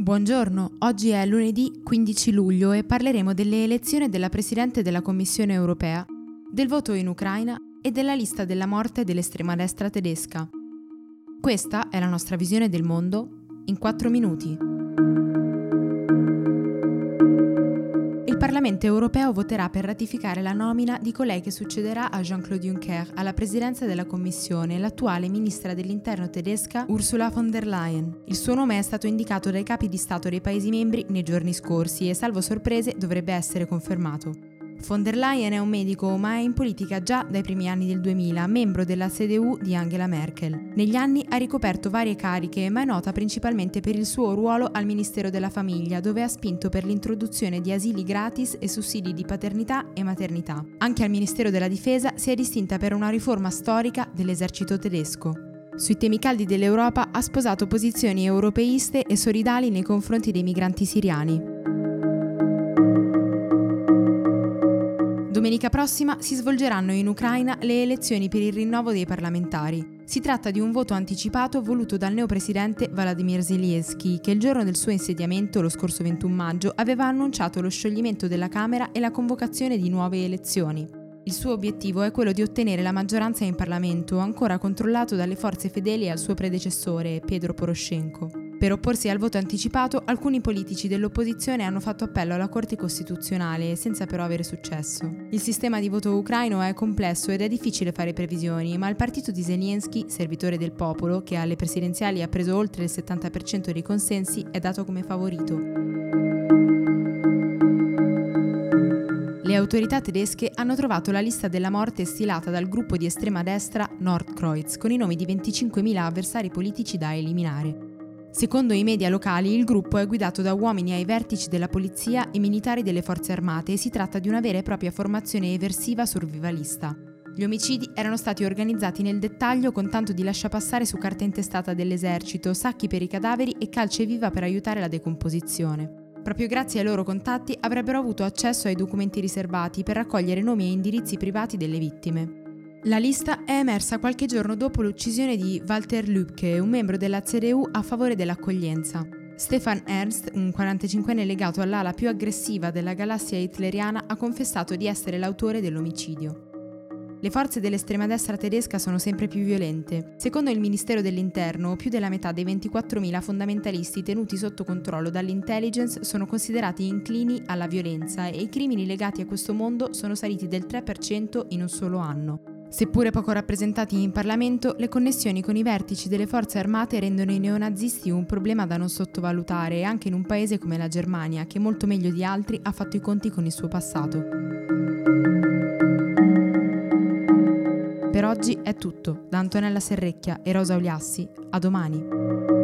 Buongiorno, oggi è lunedì 15 luglio e parleremo delle elezioni della Presidente della Commissione europea, del voto in Ucraina e della lista della morte dell'estrema destra tedesca. Questa è la nostra visione del mondo in 4 minuti. Parlamento europeo voterà per ratificare la nomina di colei che succederà a Jean-Claude Juncker alla presidenza della Commissione, l'attuale ministra dell'Interno tedesca Ursula von der Leyen. Il suo nome è stato indicato dai capi di Stato dei Paesi membri nei giorni scorsi e, salvo sorprese, dovrebbe essere confermato. Von der Leyen è un medico, ma è in politica già dai primi anni del 2000, membro della CDU di Angela Merkel. Negli anni ha ricoperto varie cariche, ma è nota principalmente per il suo ruolo al Ministero della Famiglia, dove ha spinto per l'introduzione di asili gratis e sussidi di paternità e maternità. Anche al Ministero della Difesa si è distinta per una riforma storica dell'esercito tedesco. Sui temi caldi dell'Europa ha sposato posizioni europeiste e solidali nei confronti dei migranti siriani. Domenica prossima si svolgeranno in Ucraina le elezioni per il rinnovo dei parlamentari. Si tratta di un voto anticipato voluto dal neopresidente Vladimir Zelensky, che il giorno del suo insediamento, lo scorso 21 maggio, aveva annunciato lo scioglimento della Camera e la convocazione di nuove elezioni. Il suo obiettivo è quello di ottenere la maggioranza in Parlamento, ancora controllato dalle forze fedeli al suo predecessore, Pedro Poroshenko. Per opporsi al voto anticipato, alcuni politici dell'opposizione hanno fatto appello alla Corte Costituzionale, senza però avere successo. Il sistema di voto ucraino è complesso ed è difficile fare previsioni, ma il partito di Zelensky, servitore del popolo, che alle presidenziali ha preso oltre il 70% dei consensi, è dato come favorito. Le autorità tedesche hanno trovato la lista della morte stilata dal gruppo di estrema destra Nordkreuz con i nomi di 25.000 avversari politici da eliminare. Secondo i media locali, il gruppo è guidato da uomini ai vertici della polizia e militari delle forze armate e si tratta di una vera e propria formazione eversiva survivalista. Gli omicidi erano stati organizzati nel dettaglio con tanto di lasciapassare su carta intestata dell'esercito, sacchi per i cadaveri e calce viva per aiutare la decomposizione. Proprio grazie ai loro contatti avrebbero avuto accesso ai documenti riservati per raccogliere nomi e indirizzi privati delle vittime. La lista è emersa qualche giorno dopo l'uccisione di Walter Lübke, un membro della CDU a favore dell'accoglienza. Stefan Ernst, un 45enne legato all'ala più aggressiva della galassia hitleriana, ha confessato di essere l'autore dell'omicidio. Le forze dell'estrema destra tedesca sono sempre più violente. Secondo il Ministero dell'Interno, più della metà dei 24.000 fondamentalisti tenuti sotto controllo dall'intelligence sono considerati inclini alla violenza e i crimini legati a questo mondo sono saliti del 3% in un solo anno. Seppure poco rappresentati in Parlamento, le connessioni con i vertici delle forze armate rendono i neonazisti un problema da non sottovalutare anche in un paese come la Germania, che molto meglio di altri ha fatto i conti con il suo passato. Per oggi è tutto. Da Antonella Serrecchia e Rosa Oliassi. A domani.